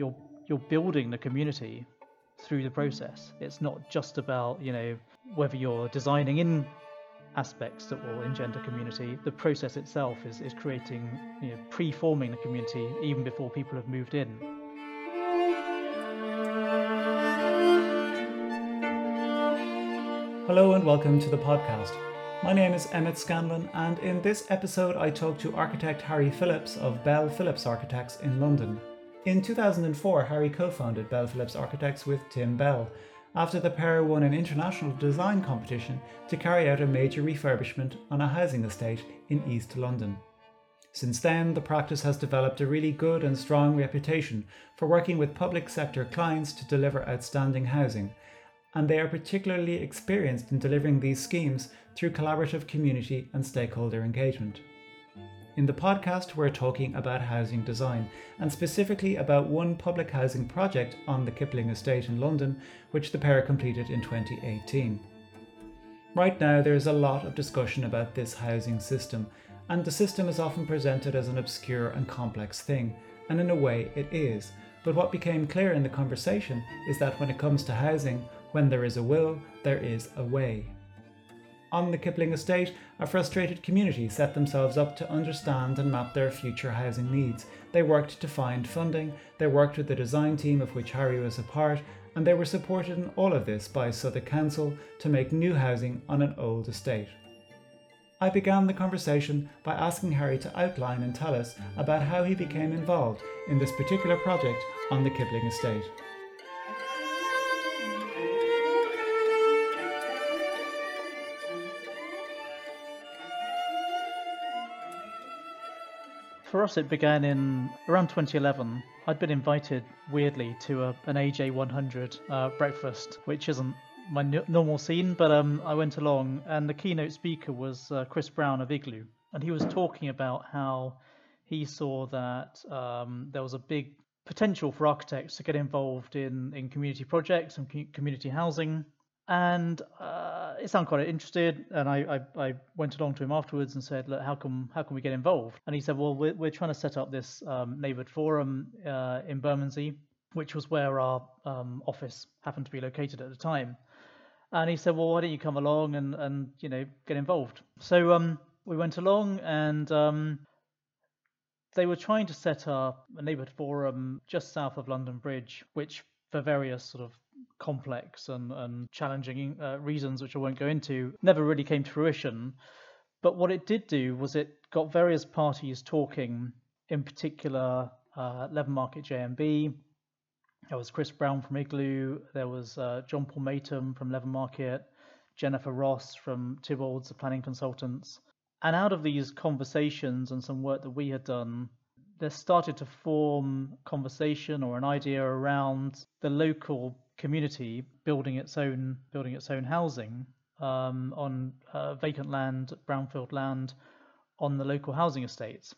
you're you're building the community through the process. It's not just about you know whether you're designing in aspects that will engender community. The process itself is, is creating, you know, pre-forming the community even before people have moved in. Hello and welcome to the podcast. My name is Emmett Scanlon, and in this episode, I talk to architect Harry Phillips of Bell Phillips Architects in London. In 2004, Harry co founded Bell Phillips Architects with Tim Bell after the pair won an international design competition to carry out a major refurbishment on a housing estate in East London. Since then, the practice has developed a really good and strong reputation for working with public sector clients to deliver outstanding housing, and they are particularly experienced in delivering these schemes through collaborative community and stakeholder engagement. In the podcast, we're talking about housing design, and specifically about one public housing project on the Kipling Estate in London, which the pair completed in 2018. Right now, there is a lot of discussion about this housing system, and the system is often presented as an obscure and complex thing, and in a way it is. But what became clear in the conversation is that when it comes to housing, when there is a will, there is a way. On the Kipling estate, a frustrated community set themselves up to understand and map their future housing needs. They worked to find funding, they worked with the design team of which Harry was a part, and they were supported in all of this by Southwark Council to make new housing on an old estate. I began the conversation by asking Harry to outline and tell us about how he became involved in this particular project on the Kipling estate. For us, it began in around 2011. I'd been invited weirdly to a, an AJ 100 uh, breakfast, which isn't my n- normal scene, but um, I went along, and the keynote speaker was uh, Chris Brown of Igloo, and he was talking about how he saw that um, there was a big potential for architects to get involved in, in community projects and community housing and uh, it sounded quite interested. And I, I, I, went along to him afterwards and said, "Look, how can how can we get involved?" And he said, "Well, we're, we're trying to set up this um, neighbourhood forum uh, in Bermondsey, which was where our um, office happened to be located at the time." And he said, "Well, why don't you come along and and you know get involved?" So um, we went along and. Um, they were trying to set up a neighbourhood forum just south of London Bridge, which, for various sort of complex and, and challenging uh, reasons, which I won't go into, never really came to fruition. But what it did do was it got various parties talking, in particular, uh, Leather Market JMB. There was Chris Brown from Igloo. There was uh, John Paul Maytum from Leather Market, Jennifer Ross from Tibbalds, the planning consultants. And out of these conversations and some work that we had done, there started to form conversation or an idea around the local community building its own building its own housing um, on uh, vacant land, brownfield land, on the local housing estates.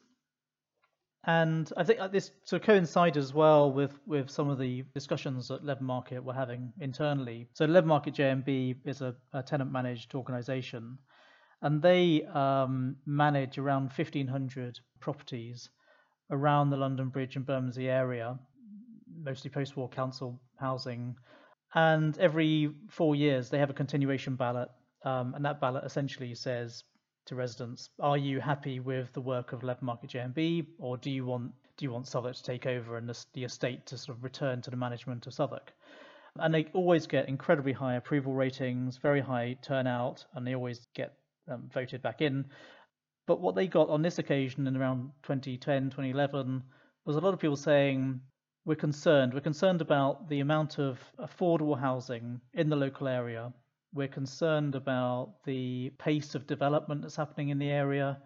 And I think uh, this sort of coincided as well with, with some of the discussions that Leather Market were having internally. So Leather Market JMB is a, a tenant managed organisation, and they um, manage around 1,500 properties around the London Bridge and Bermondsey area, mostly post-war council housing. And every four years, they have a continuation ballot, um, and that ballot essentially says to residents, "Are you happy with the work of Leather Market JMB, or do you want do you want Southwark to take over and the, the estate to sort of return to the management of Southwark?" And they always get incredibly high approval ratings, very high turnout, and they always get um, voted back in. But what they got on this occasion in around 2010, 2011 was a lot of people saying, we're concerned. We're concerned about the amount of affordable housing in the local area. We're concerned about the pace of development that's happening in the area,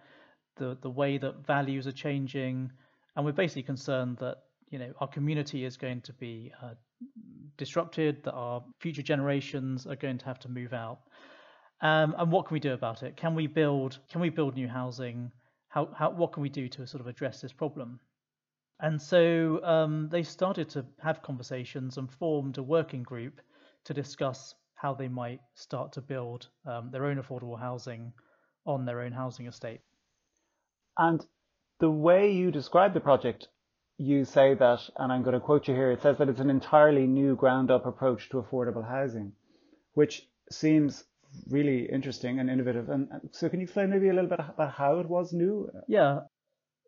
the the way that values are changing, and we're basically concerned that you know our community is going to be uh, disrupted, that our future generations are going to have to move out. Um, and what can we do about it? Can we build? Can we build new housing? How, how what can we do to sort of address this problem? And so um, they started to have conversations and formed a working group to discuss how they might start to build um, their own affordable housing on their own housing estate. And the way you describe the project you say that, and I'm going to quote you here, it says that it's an entirely new ground up approach to affordable housing, which seems really interesting and innovative. And so, can you explain maybe a little bit about how it was new? Yeah.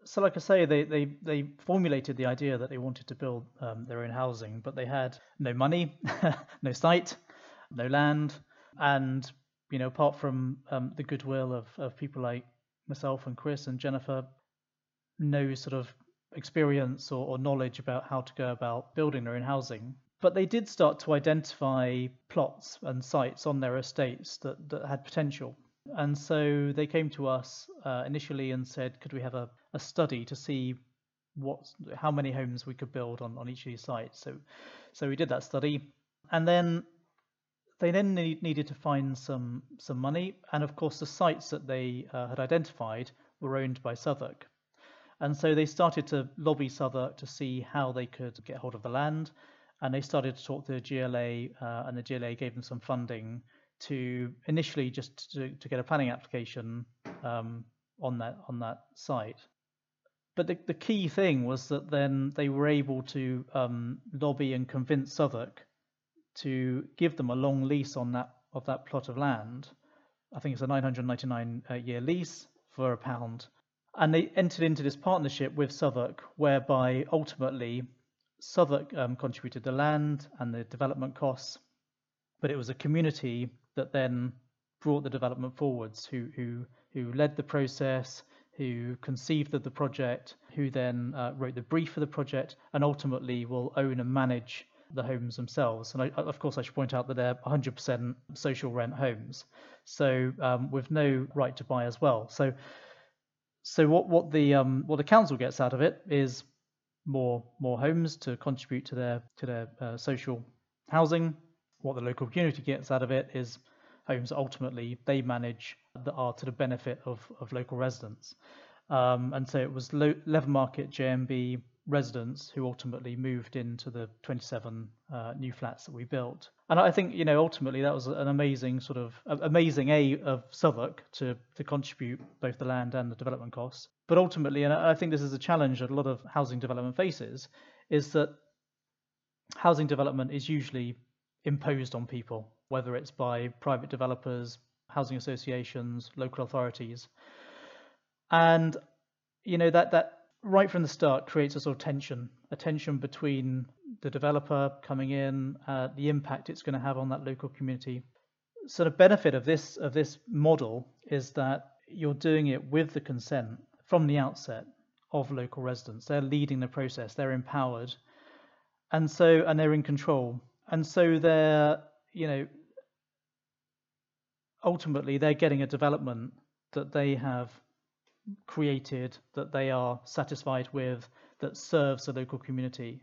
So, like I say, they they they formulated the idea that they wanted to build um, their own housing, but they had no money, no site, no land, and you know, apart from um, the goodwill of of people like myself and Chris and Jennifer, no sort of experience or, or knowledge about how to go about building their own housing. But they did start to identify plots and sites on their estates that, that had potential. And so they came to us uh, initially and said, could we have a, a study to see what how many homes we could build on, on each of these sites? So so we did that study. And then they then need, needed to find some some money, and of course the sites that they uh, had identified were owned by Southwark, and so they started to lobby Southwark to see how they could get hold of the land, and they started to talk to the GLA, uh, and the GLA gave them some funding to initially just to, to get a planning application um, on that on that site. But the, the key thing was that then they were able to um, lobby and convince Southwark to give them a long lease on that of that plot of land. I think it's a 999 uh, year lease for a pound, and they entered into this partnership with Southwark, whereby ultimately Southwark um, contributed the land and the development costs, but it was a community that then brought the development forwards, who who who led the process, who conceived of the project, who then uh, wrote the brief for the project, and ultimately will own and manage the homes themselves. And I, of course, I should point out that they're 100% social rent homes, so um, with no right to buy as well. So, so what what the um, what the council gets out of it is more more homes to contribute to their to their uh, social housing. What the local community gets out of it is homes ultimately they manage that are to the benefit of, of local residents. Um, and so it was Leather Market JMB residents who ultimately moved into the 27 uh, new flats that we built. And I think, you know, ultimately that was an amazing sort of amazing A of Southwark to, to contribute both the land and the development costs. But ultimately, and I think this is a challenge that a lot of housing development faces, is that housing development is usually imposed on people, whether it's by private developers, housing associations, local authorities. And, you know, that, that right from the start creates a sort of tension, a tension between the developer coming in, uh, the impact it's going to have on that local community. So the benefit of this of this model is that you're doing it with the consent from the outset of local residents. They're leading the process. They're empowered, and so and they're in control. And so they're you know ultimately they're getting a development that they have created that they are satisfied with that serves the local community.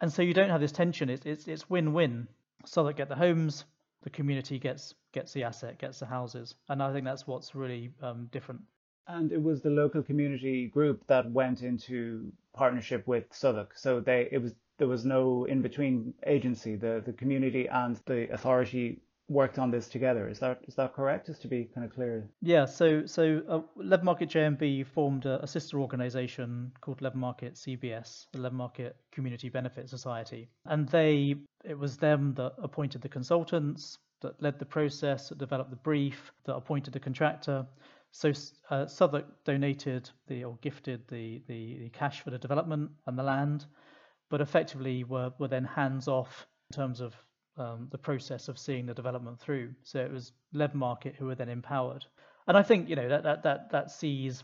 And so you don't have this tension. It's it's, it's win-win. Southwark get the homes, the community gets gets the asset, gets the houses, and I think that's what's really um, different. And it was the local community group that went into partnership with Southwark. So they it was there was no in between agency. The the community and the authority worked on this together. Is that is that correct? Just to be kind of clear. Yeah. So so uh, Leather Market JMB formed a, a sister organisation called Leather Market CBS, the Leather Market Community Benefit Society, and they it was them that appointed the consultants, that led the process, that developed the brief, that appointed the contractor. So uh, Southwark donated the or gifted the, the the cash for the development and the land, but effectively were were then hands off in terms of um, the process of seeing the development through. So it was Leather Market who were then empowered, and I think you know that that that that sees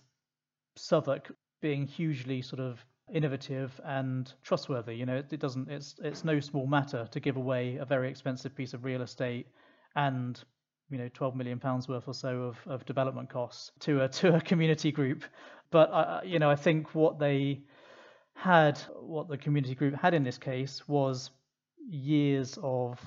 Southwark being hugely sort of innovative and trustworthy. You know, it, it doesn't it's it's no small matter to give away a very expensive piece of real estate and you know 12 million pounds worth or so of, of development costs to a to a community group but I, you know i think what they had what the community group had in this case was years of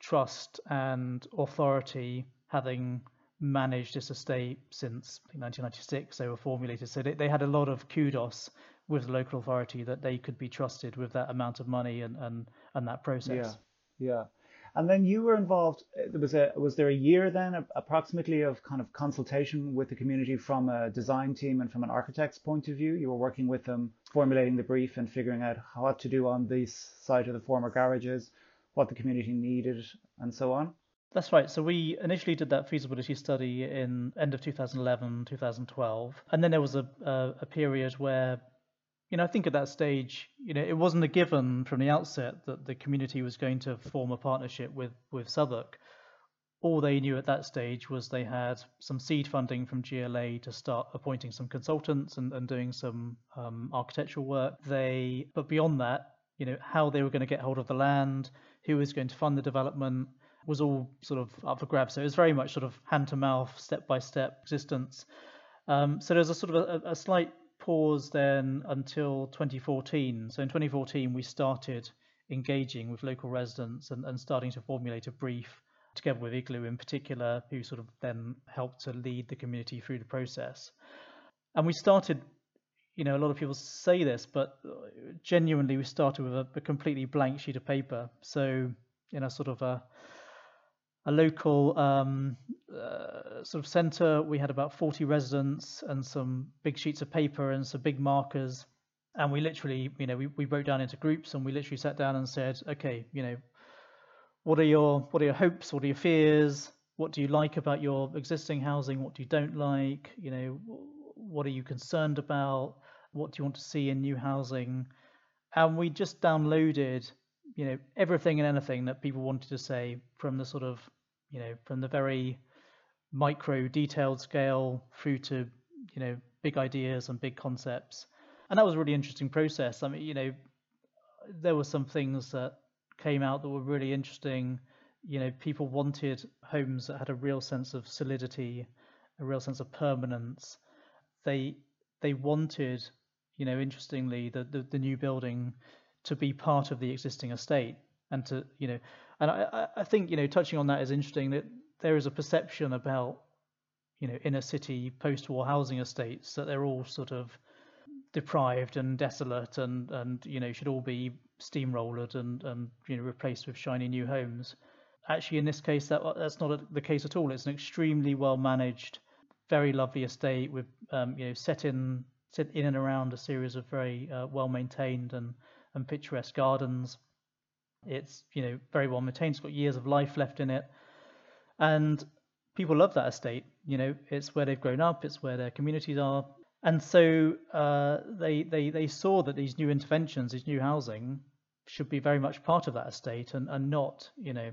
trust and authority having managed this estate since 1996 they were formulated. So they, they had a lot of kudos with the local authority that they could be trusted with that amount of money and and, and that process. Yeah yeah And then you were involved. Uh, there was a was there a year then approximately of kind of consultation with the community from a design team and from an architect's point of view. You were working with them, formulating the brief and figuring out what to do on this side of the former garages, what the community needed, and so on. That's right. So we initially did that feasibility study in end of 2011, 2012, and then there was a, a, a period where you know, I think at that stage, you know, it wasn't a given from the outset that the community was going to form a partnership with with Southwark. All they knew at that stage was they had some seed funding from GLA to start appointing some consultants and, and doing some um, architectural work. They, but beyond that, you know, how they were going to get hold of the land, who was going to fund the development, was all sort of up for grabs. So it was very much sort of hand to mouth, step by step existence. Um, so there's a sort of a, a slight pause then until 2014. So in 2014, we started engaging with local residents and, and starting to formulate a brief together with Igloo in particular, who sort of then helped to lead the community through the process. And we started, you know, a lot of people say this, but uh, genuinely we started with a, a completely blank sheet of paper. So in a sort of a a local um, uh, sort of centre. We had about 40 residents and some big sheets of paper and some big markers. And we literally, you know, we, we broke down into groups and we literally sat down and said, okay, you know, what are your what are your hopes? What are your fears? What do you like about your existing housing? What do you don't like? You know, what are you concerned about? What do you want to see in new housing? And we just downloaded you know everything and anything that people wanted to say from the sort of you know from the very micro detailed scale through to you know big ideas and big concepts. And that was a really interesting process. I mean you know there were some things that came out that were really interesting. You know people wanted homes that had a real sense of solidity a real sense of permanence. They they wanted you know interestingly the, the, the new building to be part of the existing estate and to you know and I, I think you know touching on that is interesting that there is a perception about you know inner city post-war housing estates that they're all sort of deprived and desolate and and you know should all be steamrolled and and you know replaced with shiny new homes. Actually in this case that that's not a, the case at all. It's an extremely well managed very lovely estate with um, you know set in set in and around a series of very uh, well maintained and and picturesque gardens. It's you know very well maintained. It's got years of life left in it, and people love that estate. You know, it's where they've grown up. It's where their communities are, and so uh, they they they saw that these new interventions, these new housing, should be very much part of that estate and and not you know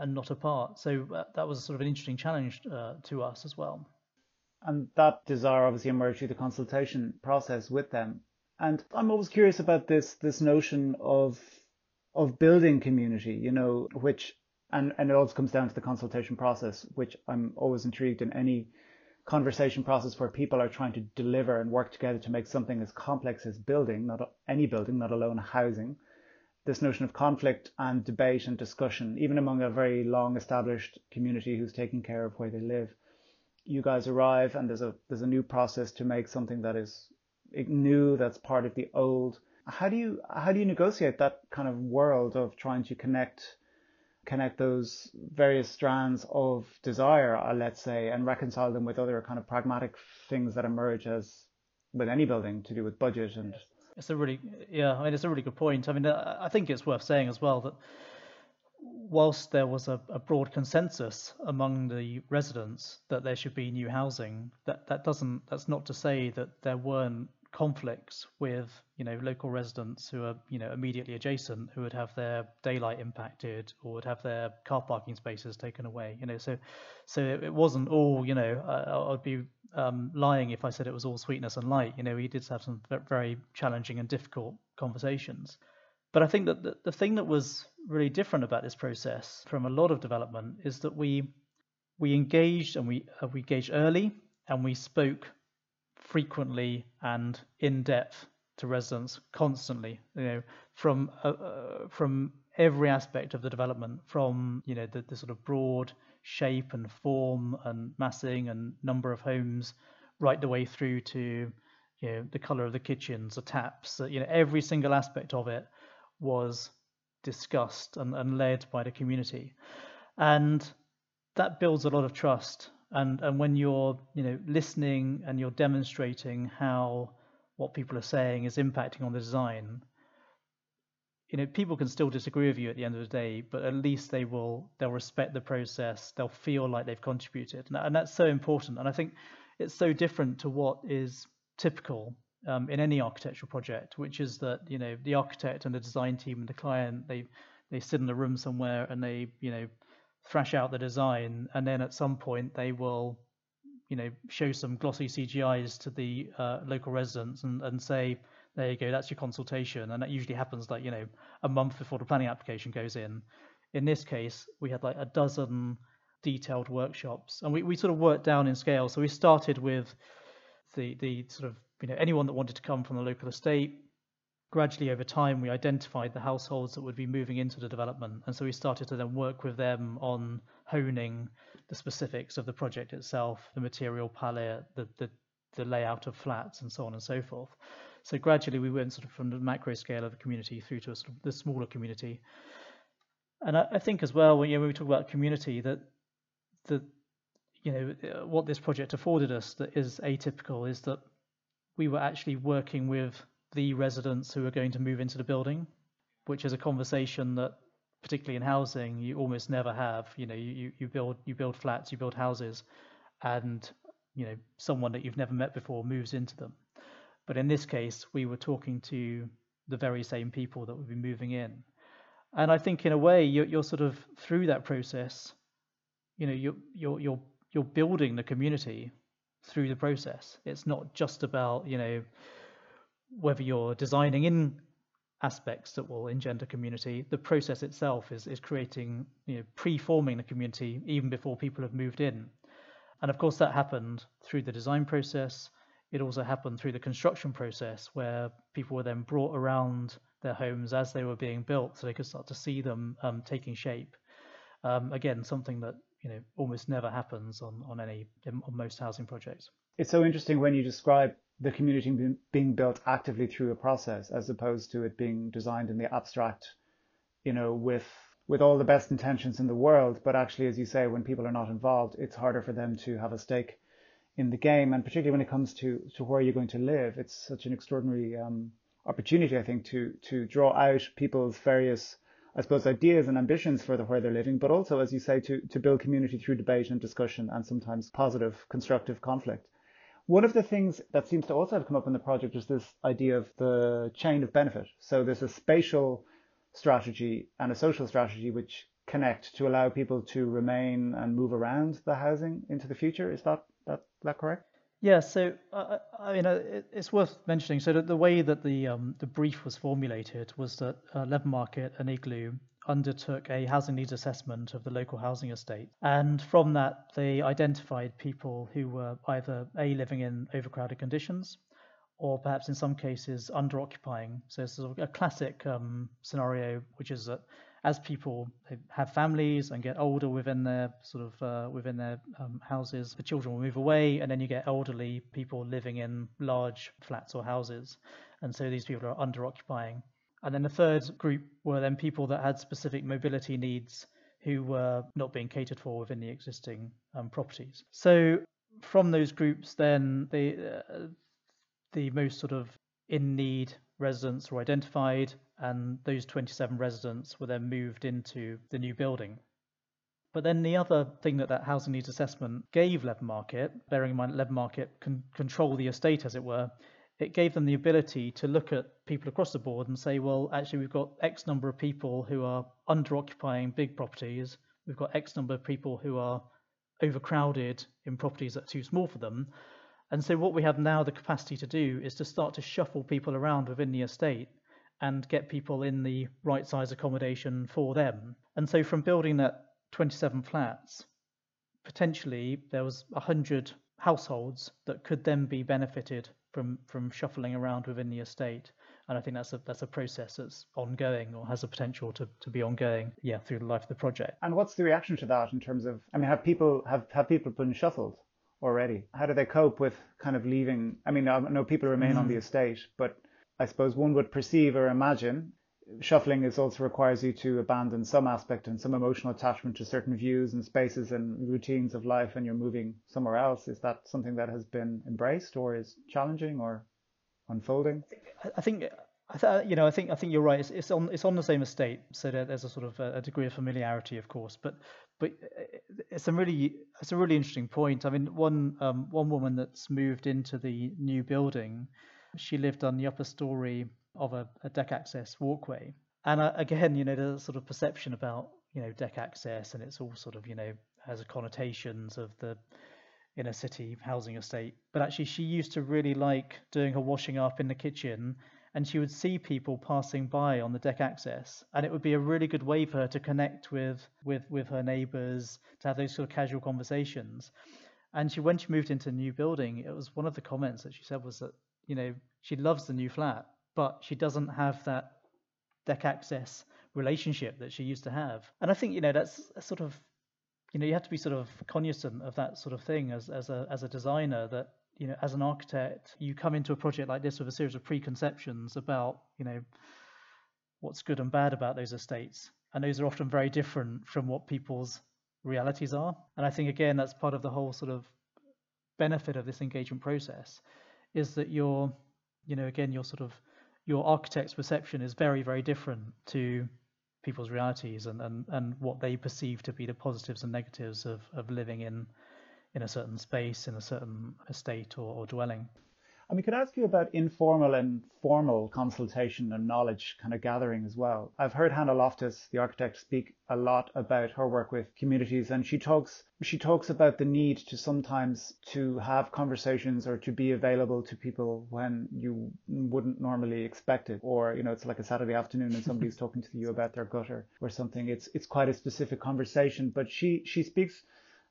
and not apart. So uh, that was sort of an interesting challenge uh, to us as well. And that desire obviously emerged through the consultation process with them. And I'm always curious about this this notion of of building community, you know, which and, and it also comes down to the consultation process, which I'm always intrigued in any conversation process where people are trying to deliver and work together to make something as complex as building, not any building, not alone housing. This notion of conflict and debate and discussion, even among a very long established community who's taking care of where they live. You guys arrive and there's a there's a new process to make something that is new that's part of the old how do you how do you negotiate that kind of world of trying to connect connect those various strands of desire uh, let's say and reconcile them with other kind of pragmatic things that emerge as with any building to do with budget and it's a really yeah i mean it's a really good point. I mean i think it's worth saying as well that whilst there was a, a, broad consensus among the residents that there should be new housing, that, that doesn't that's not to say that there weren't conflicts with you know local residents who are you know immediately adjacent who would have their daylight impacted or would have their car parking spaces taken away you know. So so it wasn't all you know I, I'd be um, lying if I said it was all sweetness and light you know. We did have some very challenging and difficult conversations. But I think that the, the thing that was really different about this process from a lot of development is that we we engaged and we uh, we engaged early and we spoke frequently and in depth to residents constantly you know from uh, uh, from every aspect of the development from you know the, the sort of broad shape and form and massing and number of homes right the way through to you know the color of the kitchens the taps you know every single aspect of it was discussed and, and led by the community. And that builds a lot of trust. And and when you're you know listening and you're demonstrating how what people are saying is impacting on the design, you know people can still disagree with you at the end of the day, but at least they will they'll respect the process. They'll feel like they've contributed, and, and that's so important. And I think it's so different to what is typical um, in any architectural project, which is that you know the architect and the design team and the client they they sit in a room somewhere and they you know thrash out the design, and then at some point they will you know show some glossy CGIs to the uh, local residents and, and say there you go that's your consultation and that usually happens like you know a month before the planning application goes in in this case we had like a dozen detailed workshops and we, we sort of worked down in scale so we started with the the sort of you know anyone that wanted to come from the local estate. Gradually over time, we identified the households that would be moving into the development, and so we started to then work with them on honing the specifics of the project itself, the material palette, the the, the layout of flats, and so on and so forth. So gradually, we went sort of from the macro scale of the community through to sort of the smaller community. And I, I think as well, when, you know, when we talk about community, that the you know what this project afforded us that is atypical is that we were actually working with the residents who are going to move into the building, which is a conversation that particularly in housing you almost never have. You know, you, you build you build flats, you build houses, and you know someone that you've never met before moves into them. But in this case, we were talking to the very same people that would be moving in, and I think in a way you're, you're sort of through that process. You know, you're you're you're you're building the community through the process. It's not just about, you know, whether you're designing in aspects that will engender community. The process itself is, is creating, you know, pre-forming the community even before people have moved in. And of course that happened through the design process. It also happened through the construction process where people were then brought around their homes as they were being built so they could start to see them um, taking shape. Um, again, something that you know almost never happens on on any on most housing projects. It's so interesting when you describe the community being built actively through a process as opposed to it being designed in the abstract, you know, with with all the best intentions in the world, but actually, as you say, when people are not involved, it's harder for them to have a stake in the game, and particularly when it comes to to where you're going to live, it's such an extraordinary um, opportunity, I think, to to draw out people's various I suppose, ideas and ambitions for the, where they're living, but also, as you say, to, to build community through debate and discussion and sometimes positive, constructive conflict. One of the things that seems to also have come up in the project is this idea of the chain of benefit. So there's a spatial strategy and a social strategy which connect to allow people to remain and move around the housing into the future. Is that that, that correct? Yeah, so uh, I mean, uh, it's worth mentioning. So the, way that the um, the brief was formulated was that uh, Leather Market and Igloo undertook a housing needs assessment of the local housing estate, and from that they identified people who were either a living in overcrowded conditions, or perhaps in some cases under occupying. So it's a classic um, scenario, which is that as people have families and get older within their sort of uh, within their um, houses, the children will move away, and then you get elderly people living in large flats or houses, and so these people are under occupying. And then the third group were then people that had specific mobility needs who were not being catered for within the existing um, properties. So from those groups, then the uh, the most sort of in need residents were identified, and those 27 residents were then moved into the new building. But then the other thing that that housing needs assessment gave Leather Market, bearing in mind Leather Market can control the estate as it were, it gave them the ability to look at people across the board and say, well, actually we've got X number of people who are under occupying big properties, we've got X number of people who are overcrowded in properties that are too small for them. And so what we have now the capacity to do is to start to shuffle people around within the estate and get people in the right size accommodation for them. And so from building that 27 flats, potentially there was 100 households that could then be benefited from from shuffling around within the estate. And I think that's a that's a process that's ongoing or has the potential to, to be ongoing, yeah, through the life of the project. And what's the reaction to that in terms of I mean have people have, have people been shuffled? already. How do they cope with kind of leaving? I mean, I know people remain mm. on the mm. estate, but I suppose one would perceive or imagine shuffling is also requires you to abandon some aspect and some emotional attachment to certain views and spaces and routines of life and you're moving somewhere else. Is that something that has been embraced or is challenging or unfolding? I think I th- you know, I think I think you're right. It's, it's, on it's on the same estate, so there's a sort of a, degree of familiarity, of course. But but it's a really it's a really interesting point. I mean, one um, one woman that's moved into the new building, she lived on the upper story of a, a deck access walkway, and uh, again, you know, a sort of perception about you know deck access, and it's all sort of you know has connotations of the inner city housing estate. But actually, she used to really like doing her washing up in the kitchen and she would see people passing by on the deck access. And it would be a really good way for her to connect with with with her neighbors to have those sort of casual conversations. And she when she moved into a new building it was one of the comments that she said was that you know she loves the new flat but she doesn't have that deck access relationship that she used to have and i think you know that's sort of you know you have to be sort of cognizant of that sort of thing as as a as a designer that you know, as an architect, you come into a project like this with a series of preconceptions about, you know, what's good and bad about those estates. And those are often very different from what people's realities are. And I think, again, that's part of the whole sort of benefit of this engagement process is that your, you know, again, your sort of, your architect's perception is very, very different to people's realities and, and, and what they perceive to be the positives and negatives of, of living in in a certain space, in a certain estate or, or dwelling. And we could ask you about informal and formal consultation and knowledge kind of gathering as well. I've heard Hana Loftus, the architect, speak a lot about her work with communities, and she talks she talks about the need to sometimes to have conversations or to be available to people when you wouldn't normally expect it, or you know it's like a Saturday afternoon and somebody's talking to you about their gutter or something. It's it's quite a specific conversation, but she she speaks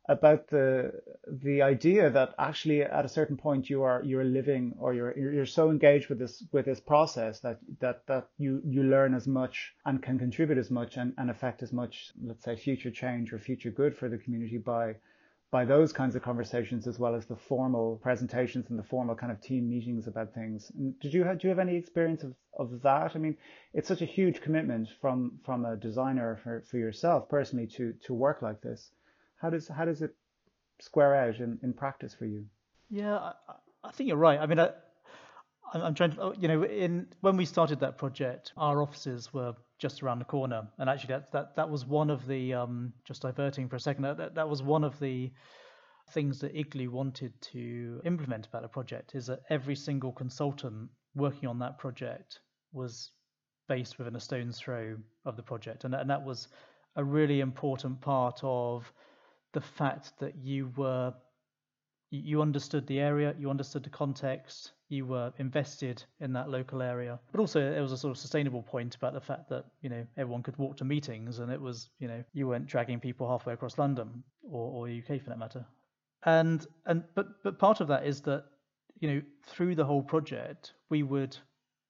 about the the idea that actually at a certain point you are you're living or you're you're so engaged with this with this process that that that you you learn as much and can contribute as much and, and affect as much let's say future change or future good for the community by by those kinds of conversations as well as the formal presentations and the formal kind of team meetings about things. did you have do you have any experience of, of that? I mean, it's such a huge commitment from from a designer for, for yourself personally to to work like this. How does how does it square out in, in practice for you? Yeah, I, I think you're right. I mean, I, I'm trying to, you know, in when we started that project, our offices were just around the corner, and actually that that that was one of the um, just diverting for a second. That that was one of the things that Igloo wanted to implement about the project is that every single consultant working on that project was based within a stone's throw of the project, and and that was a really important part of the fact that you were you understood the area, you understood the context, you were invested in that local area. But also there was a sort of sustainable point about the fact that, you know, everyone could walk to meetings and it was, you know, you weren't dragging people halfway across London or, or UK for that matter. And and but but part of that is that, you know, through the whole project, we would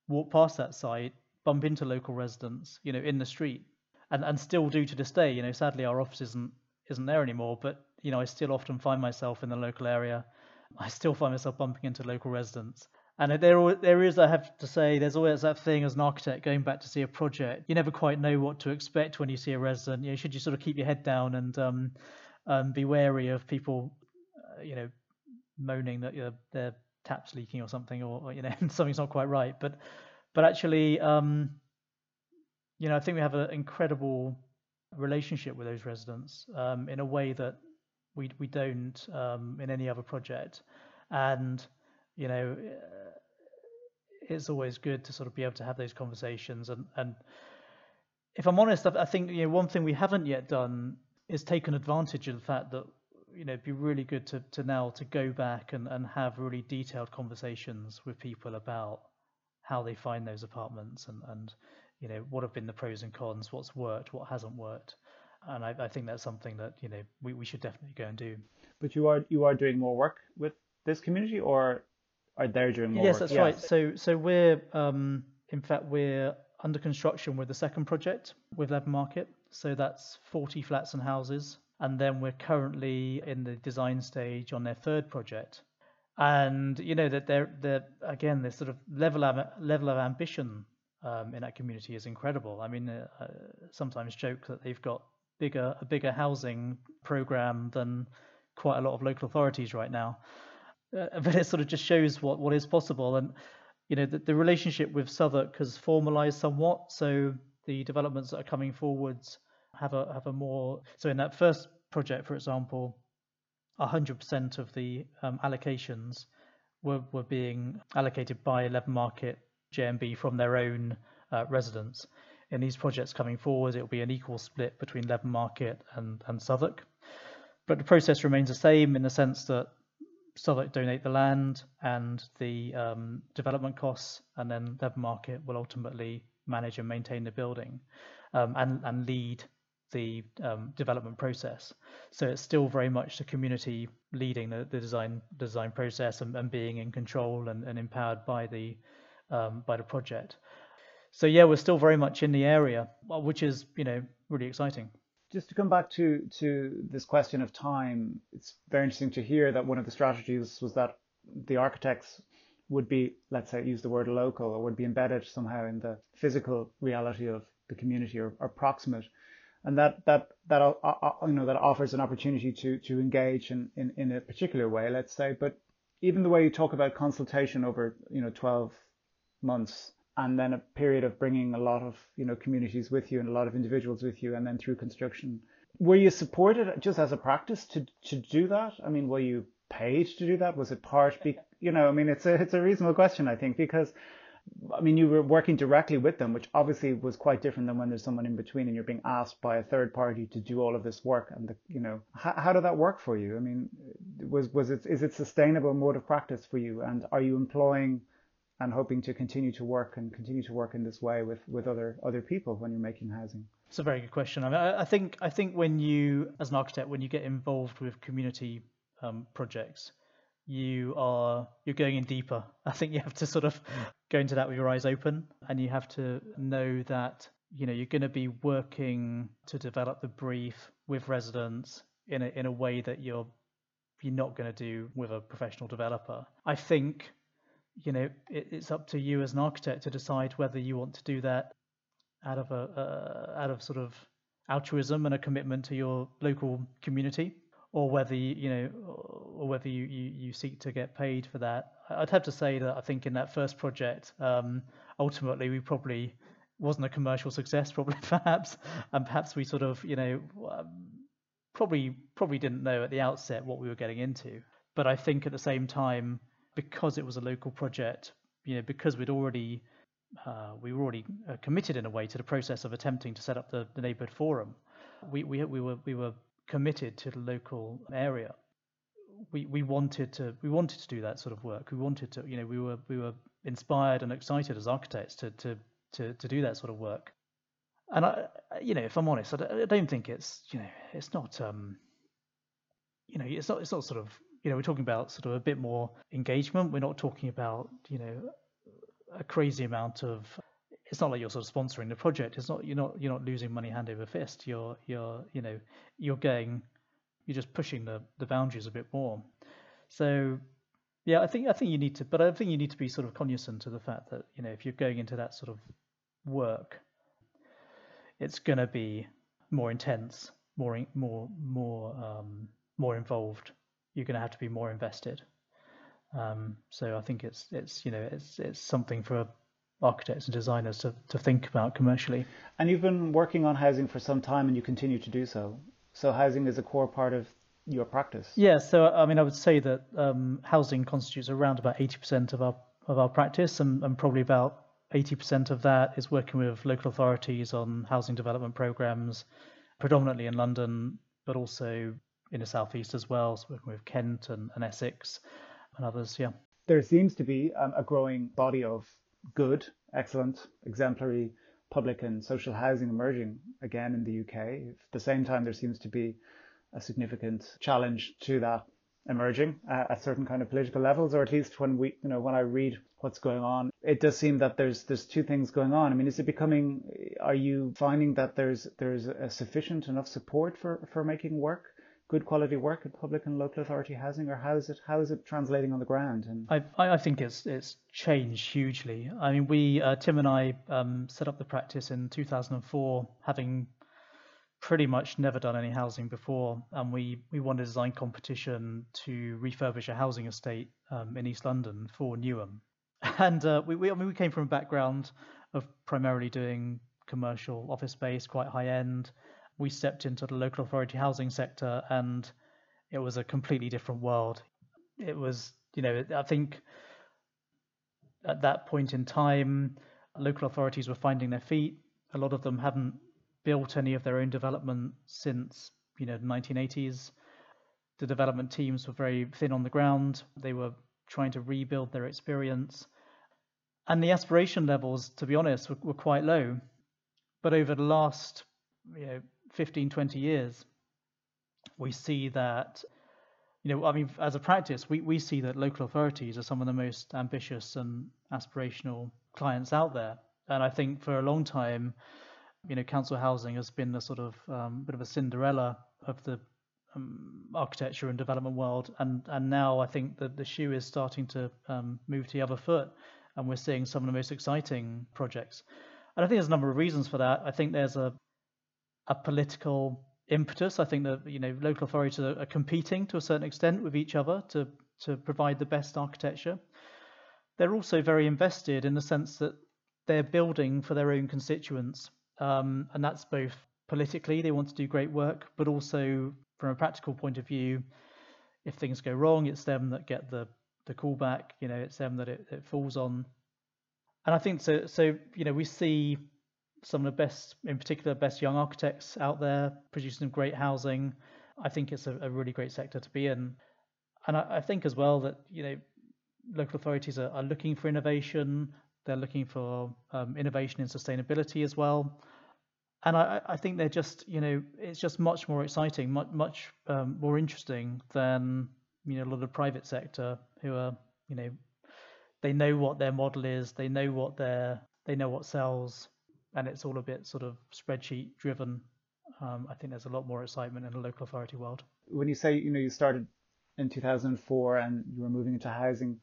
walk past that site, bump into local residents, you know, in the street. And and still do to this day, you know, sadly our office isn't isn't there anymore. But you know, I still often find myself in the local area. I still find myself bumping into local residents. And there, there is, I have to say, there's always that thing as an architect going back to see a project. You never quite know what to expect when you see a resident. You know, should you sort of keep your head down and um, um, be wary of people, uh, you know, moaning that you know, their taps leaking or something, or, or you know, something's not quite right. But, but actually, um, you know, I think we have an incredible relationship with those residents um, in a way that we we don't um, in any other project, and you know uh, it's always good to sort of be able to have those conversations. And and if I'm honest, I think you know one thing we haven't yet done is taken advantage of the fact that you know it'd be really good to to now to go back and and have really detailed conversations with people about how they find those apartments and and you know what have been the pros and cons what's worked what hasn't worked. And I, I, think that's something that you know we, we should definitely go and do. But you are you are doing more work with this community or are they doing more yes work? that's yes. right so so we're um in fact we're under construction with the second project with Leather Market. So that's 40 flats and houses. And then we're currently in the design stage on their third project. And you know that they're, they're again this sort of level of level of ambition um, in that community is incredible. I mean, uh, uh, sometimes joke that they've got bigger a bigger housing program than quite a lot of local authorities right now. Uh, but it sort of just shows what what is possible, and you know the, the relationship with Southwark has formalised somewhat. So the developments that are coming forwards have a have a more so in that first project, for example, 100% of the um, allocations were, were being allocated by Leather Market JMB from their own uh, residents. In these projects coming forward, it will be an equal split between Leather Market and, and Southwark. But the process remains the same in the sense that Southwark donate the land and the um, development costs, and then Leather Market will ultimately manage and maintain the building um, and, and lead the um, development process. So it's still very much the community leading the, the design design process and, and being in control and, and empowered by the um, by the project. So yeah, we're still very much in the area, which is you know really exciting. Just to come back to to this question of time, it's very interesting to hear that one of the strategies was that the architects would be, let's say, use the word local, or would be embedded somehow in the physical reality of the community or, or proximate and that that that uh, uh, you know that offers an opportunity to to engage in, in in a particular way, let's say. But even the way you talk about consultation over you know 12 months and then a period of bringing a lot of you know communities with you and a lot of individuals with you and then through construction were you supported just as a practice to to do that i mean were you paid to do that was it part be, you know i mean it's a it's a reasonable question i think because I mean, you were working directly with them, which obviously was quite different than when there's someone in between and you're being asked by a third party to do all of this work. And the, you know, how, how did that work for you? I mean, was was it is it sustainable mode of practice for you? And are you employing and hoping to continue to work and continue to work in this way with with other other people when you're making housing? It's a very good question. I mean, I, think I think when you, as an architect, when you get involved with community um, projects, you are you're going in deeper. I think you have to sort of go into that with your eyes open, and you have to know that you know you're going to be working to develop the brief with residents in a in a way that you're you're not going to do with a professional developer. I think you know it, it's up to you as an architect to decide whether you want to do that out of a uh, out of sort of altruism and a commitment to your local community or whether you, you know, or whether you, you, you seek to get paid for that. I'd have to say that I think in that first project, um, ultimately we probably wasn't a commercial success, probably perhaps, and perhaps we sort of you know um, probably probably didn't know at the outset what we were getting into. But I think at the same time, because it was a local project, you know, because we'd already uh, we were already uh, committed in a way to the process of attempting to set up the, the neighborhood forum. We, we we were we were committed to the local area. We we wanted to we wanted to do that sort of work. We wanted to you know we were we were inspired and excited as architects to to to, to do that sort of work. And I you know if I'm honest, I don't think it's you know it's not um you know it's not it's not sort of you know we're talking about sort of a bit more engagement. We're not talking about you know a crazy amount of it's not like you're sort of sponsoring the project. It's not you're not you're not losing money hand over fist. You're you're you know you're going you're just pushing the the boundaries a bit more. So yeah, I think I think you need to, but I think you need to be sort of cognizant of the fact that you know if you're going into that sort of work, it's going to be more intense, more more more um, more involved. You're going to have to be more invested. Um, so I think it's it's you know it's it's something for architects and designers to, to think about commercially. And you've been working on housing for some time and you continue to do so. So housing is a core part of your practice. Yeah, so I mean, I would say that um, housing constitutes around about 80% of our of our practice, and, and probably about 80% of that is working with local authorities on housing development programs, predominantly in London, but also in the southeast as well. So working with Kent and, and Essex and others. Yeah, there seems to be um, a growing body of good, excellent, exemplary public and social housing emerging again in the UK. At the same time, there seems to be a significant challenge to that emerging uh, at certain kind of political levels, or at least when we, you know, when I read what's going on, it does seem that there's there's two things going on. I mean, is it becoming? Are you finding that there's there's a sufficient enough support for for making work good quality work at public and local authority housing, or how is it how is it translating on the ground? And I I think it's it's changed hugely. I mean, we uh, Tim and I um, set up the practice in 2004, having pretty much never done any housing before, and we we won a design competition to refurbish a housing estate um, in East London for Newham, and uh, we we, I mean, we came from a background of primarily doing commercial office space, quite high end we stepped into the local authority housing sector and it was a completely different world. It was, you know, I think at that point in time, local authorities were finding their feet. A lot of them hadn't built any of their own development since, you know, the 1980s. The development teams were very thin on the ground. They were trying to rebuild their experience. And the aspiration levels, to be honest, were, were quite low. But over the last you know 15, 20 years, we see that, you know, I mean, as a practice, we, we see that local authorities are some of the most ambitious and aspirational clients out there. And I think for a long time, you know, council housing has been the sort of um, bit of a Cinderella of the um, architecture and development world, and and now I think that the shoe is starting to um, move to the other foot, and we're seeing some of the most exciting projects. And I think there's a number of reasons for that. I think there's a a political impetus. I think that you know local authorities are, competing to a certain extent with each other to to provide the best architecture. They're also very invested in the sense that they're building for their own constituents, um, and that's both politically they want to do great work, but also from a practical point of view, if things go wrong, it's them that get the the callback. You know, it's them that it, it falls on. And I think so. So you know, we see some of the best, in particular, best young architects out there producing great housing. I think it's a, a really great sector to be in. And I, I, think as well that, you know, local authorities are, are looking for innovation. They're looking for um, innovation in sustainability as well. And I, I, think they're just, you know, it's just much more exciting, much, much um, more interesting than, you know, a lot of the private sector who are, you know, they know what their model is, they know what their, they know what sells, and it's all a bit sort of spreadsheet driven. Um, I think there's a lot more excitement in the local authority world. When you say you know you started in 2004 and you were moving into housing,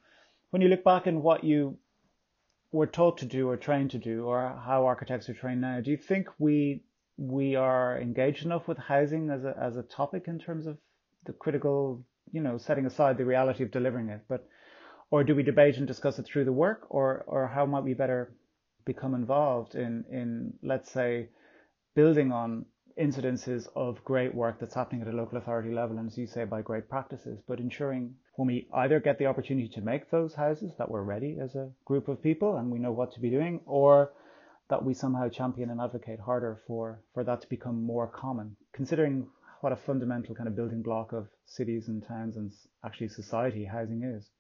when you look back and what you were taught to do or trained to do, or how architects are trained now, do you think we we are engaged enough with housing as a as a topic in terms of the critical, you know, setting aside the reality of delivering it, but or do we debate and discuss it through the work, or or how might we better become involved in, in let's say, building on incidences of great work that's happening at a local authority level, and as you say, by great practices, but ensuring when we either get the opportunity to make those houses that we're ready as a group of people and we know what to be doing, or that we somehow champion and advocate harder for, for that to become more common, considering what a fundamental kind of building block of cities and towns and actually society housing is.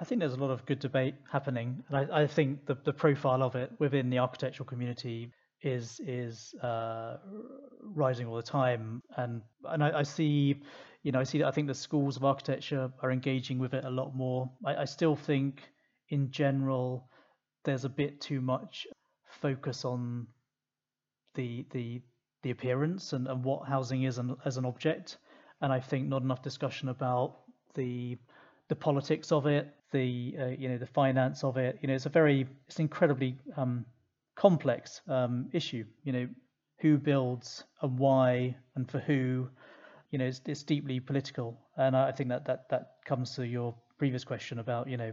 I think there's a lot of good debate happening, and I, I think the, the profile of it within the architectural community is is uh, rising all the time, and and I, I, see, you know, I see that I think the schools of architecture are engaging with it a lot more. I, I still think, in general, there's a bit too much focus on the the the appearance and, and what housing is an, as an object, and I think not enough discussion about the the politics of it, the uh, you know the finance of it. You know, it's a very it's an incredibly um, complex um, issue. You know, who builds and why and for who. You know, it's, it's deeply political, and I think that that that comes to your previous question about you know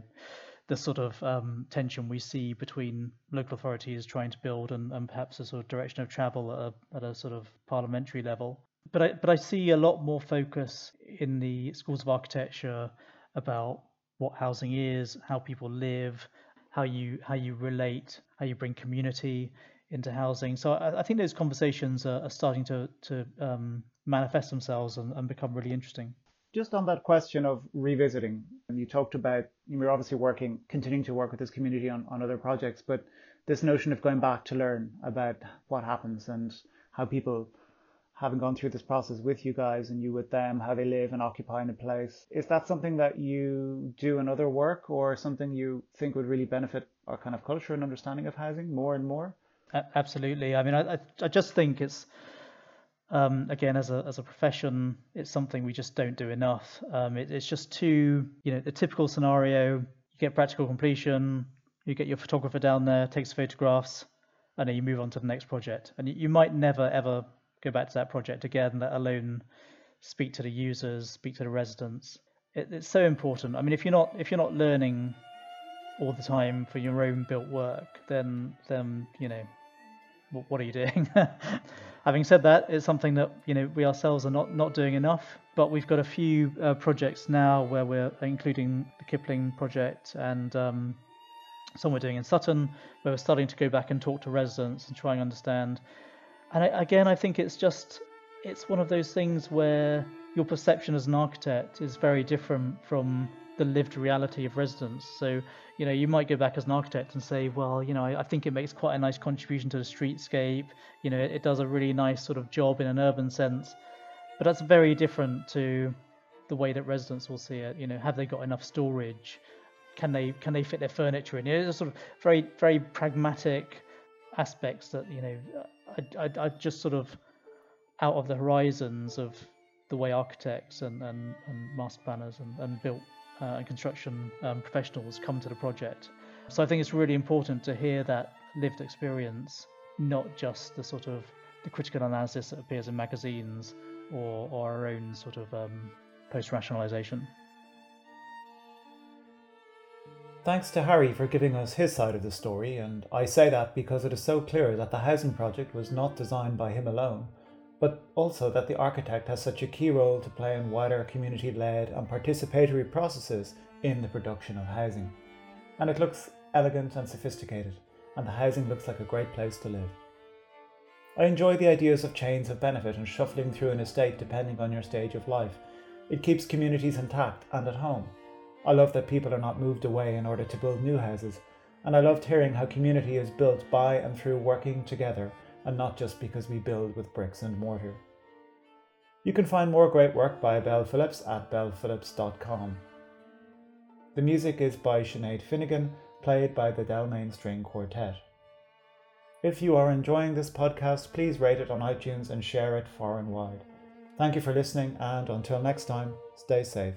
the sort of um, tension we see between local authorities trying to build and, and perhaps a sort of direction of travel at a, at a sort of parliamentary level. But I but I see a lot more focus in the schools of architecture about what housing is, how people live, how you how you relate, how you bring community into housing. So I, I think those conversations are, are starting to to um, manifest themselves and, and become really interesting. Just on that question of revisiting, and you talked about you're obviously working, continuing to work with this community on, on other projects, but this notion of going back to learn about what happens and how people having gone through this process with you guys and you with them, how they live and occupy in a place. Is that something that you do in other work or something you think would really benefit our kind of culture and understanding of housing more and more? Absolutely. I mean, I, I just think it's um, again, as a as a profession, it's something we just don't do enough. Um, it, it's just too, you know, the typical scenario: you get practical completion, you get your photographer down there, takes photographs, and then you move on to the next project. And you, you might never ever go back to that project again, let alone speak to the users, speak to the residents. It, it's so important. I mean, if you're not if you're not learning all the time for your own built work, then then you know, what, what are you doing? Having said that, it's something that you know we ourselves are not not doing enough. But we've got a few uh, projects now where we're including the Kipling project and um, some we're doing in Sutton, where we're starting to go back and talk to residents and try and understand. And I, again, I think it's just it's one of those things where your perception as an architect is very different from the lived reality of residents. So, you know, you might go back as an architect and say, well, you know, I, I, think it makes quite a nice contribution to the streetscape. You know, it, does a really nice sort of job in an urban sense. But that's very different to the way that residents will see it. You know, have they got enough storage? Can they can they fit their furniture in? It's a sort of very very pragmatic aspects that you know I, just sort of out of the horizons of the way architects and, and, and master planners and, and built uh, and construction um, professionals come to the project. So I think it's really important to hear that lived experience, not just the sort of the critical analysis that appears in magazines or, or our own sort of um, post Thanks to Hari for giving us his side of the story, and I say that because it is so clear that the housing project was not designed by him alone, but also that the architect has such a key role to play in wider community led and participatory processes in the production of housing. And it looks elegant and sophisticated, and the housing looks like a great place to live. I enjoy the ideas of chains of benefit and shuffling through an estate depending on your stage of life. It keeps communities intact and at home. I love that people are not moved away in order to build new houses, and I loved hearing how community is built by and through working together and not just because we build with bricks and mortar. You can find more great work by Bell Phillips at bellphillips.com. The music is by Sinead Finnegan, played by the Delmain String Quartet. If you are enjoying this podcast, please rate it on iTunes and share it far and wide. Thank you for listening, and until next time, stay safe.